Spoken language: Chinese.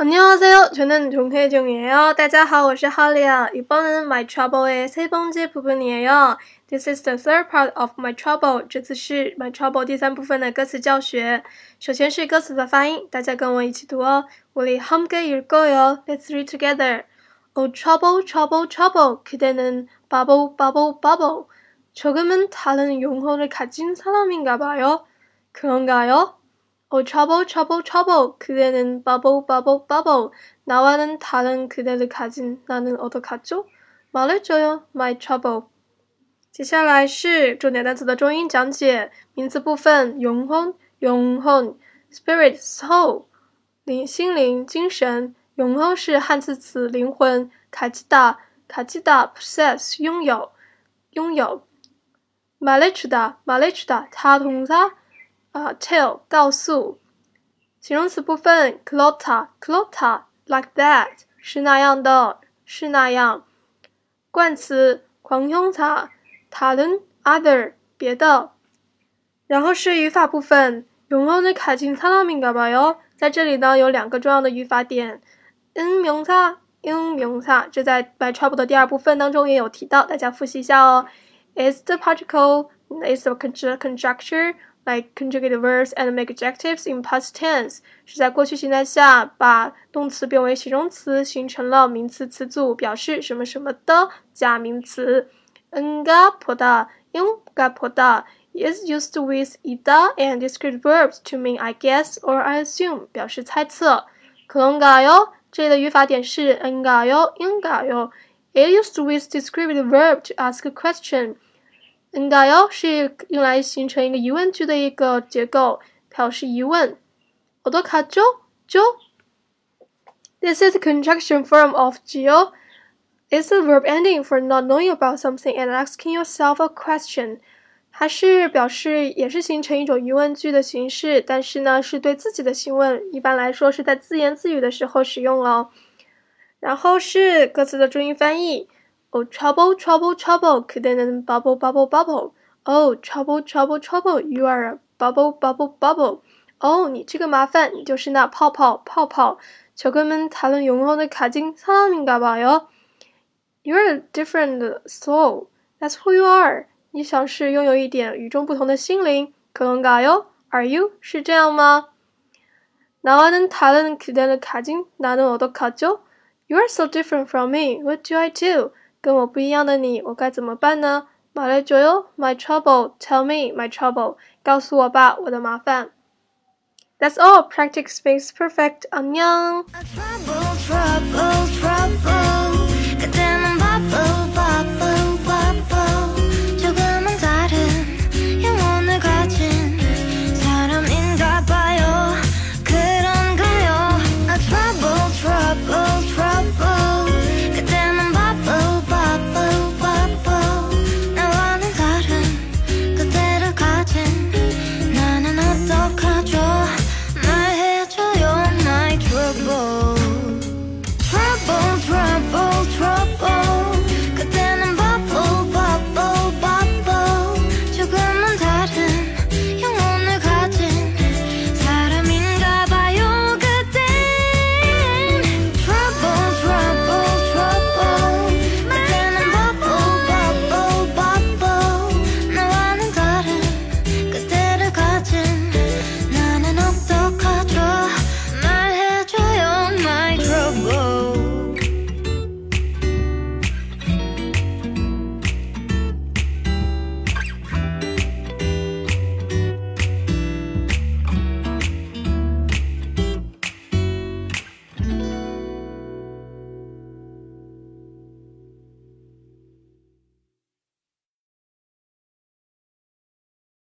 안녕하세요. 저는 종혜정이에요. 大家好,我是 하리야. 이번은 My Trouble의 세 번째 부분이에요. This is the third part of My Trouble. 这次是 My Trouble 第三部分的歌词教学。首先是歌词的发音，大家跟我一起读哦。 우리 함께 읽어요. Let's read together. Oh trouble, trouble, trouble. 그대는 바보, 바보, 바보. 조금은 다른 용어를 가진 사람인가 봐요. 그런가요? Oh trouble, trouble, trouble. 그대는 bubble, bubble, bubble. 나와는 다른 그대를 가진 나는 어떡하죠? 말해줘요, my trouble. 接下来是重点单词的中英讲解。名词部分，永恒，永恒 spirit, soul，灵心灵、精神。永恒是汉字词，灵魂。卡基达，卡基达 possess 拥有，拥有。马雷楚达，马雷楚达，他同他。 啊，tell 告诉，形容词部分，clota，clota，like that 是那样的，是那样。冠词，狂凶塔，塔伦，other 别的。然后是语法部分，用后的卡进萨拉明嘎巴哟，在这里呢有两个重要的语法点，in 名词，in 名词，这在 by trouble 的第二部分当中也有提到，大家复习一下哦。is the particle，is the conjecture。like conjugate verbs and make adjectives in past tense，是在过去形态下把动词变为形容词，形成了名词词组，表示什么什么的加名词。enga poda enga poda is used with ida and descriptive verbs to mean I guess or I assume，表示猜测。kronga 哟，这里的语法点是 enga 哟，enga 哟。It used with descriptive verb to ask a question。 应该哟是用来形成一个疑问句的一个结构，表示疑问。我都卡就就。This is a conjunction form of 就。It's a verb ending for not knowing about something and asking yourself a question。它是表示也是形成一种疑问句的形式，但是呢是对自己的询问，一般来说是在自言自语的时候使用哦。然后是歌词的注音翻译。Oh trouble, trouble, trouble, 그대는 bubble, bubble, bubble. Oh trouble, trouble, trouble, you are a bubble, bubble, bubble. Oh，你这个麻烦，你就是那泡泡泡泡。球哥们谈论永恒的卡金사람인가봐요 You're a different soul. That's who you are. 你想是拥有一点与众不同的心灵，可能가요 Are you？是这样吗？나와는다른그대를가진나는어떡하죠 You are so different from me. What do I do? 跟我不一样的你，我该怎么办呢？马来左右，My trouble, tell me my trouble，告诉我吧，我的麻烦。That's all. Practice makes perfect. 안녕. Trouble, trouble, trouble.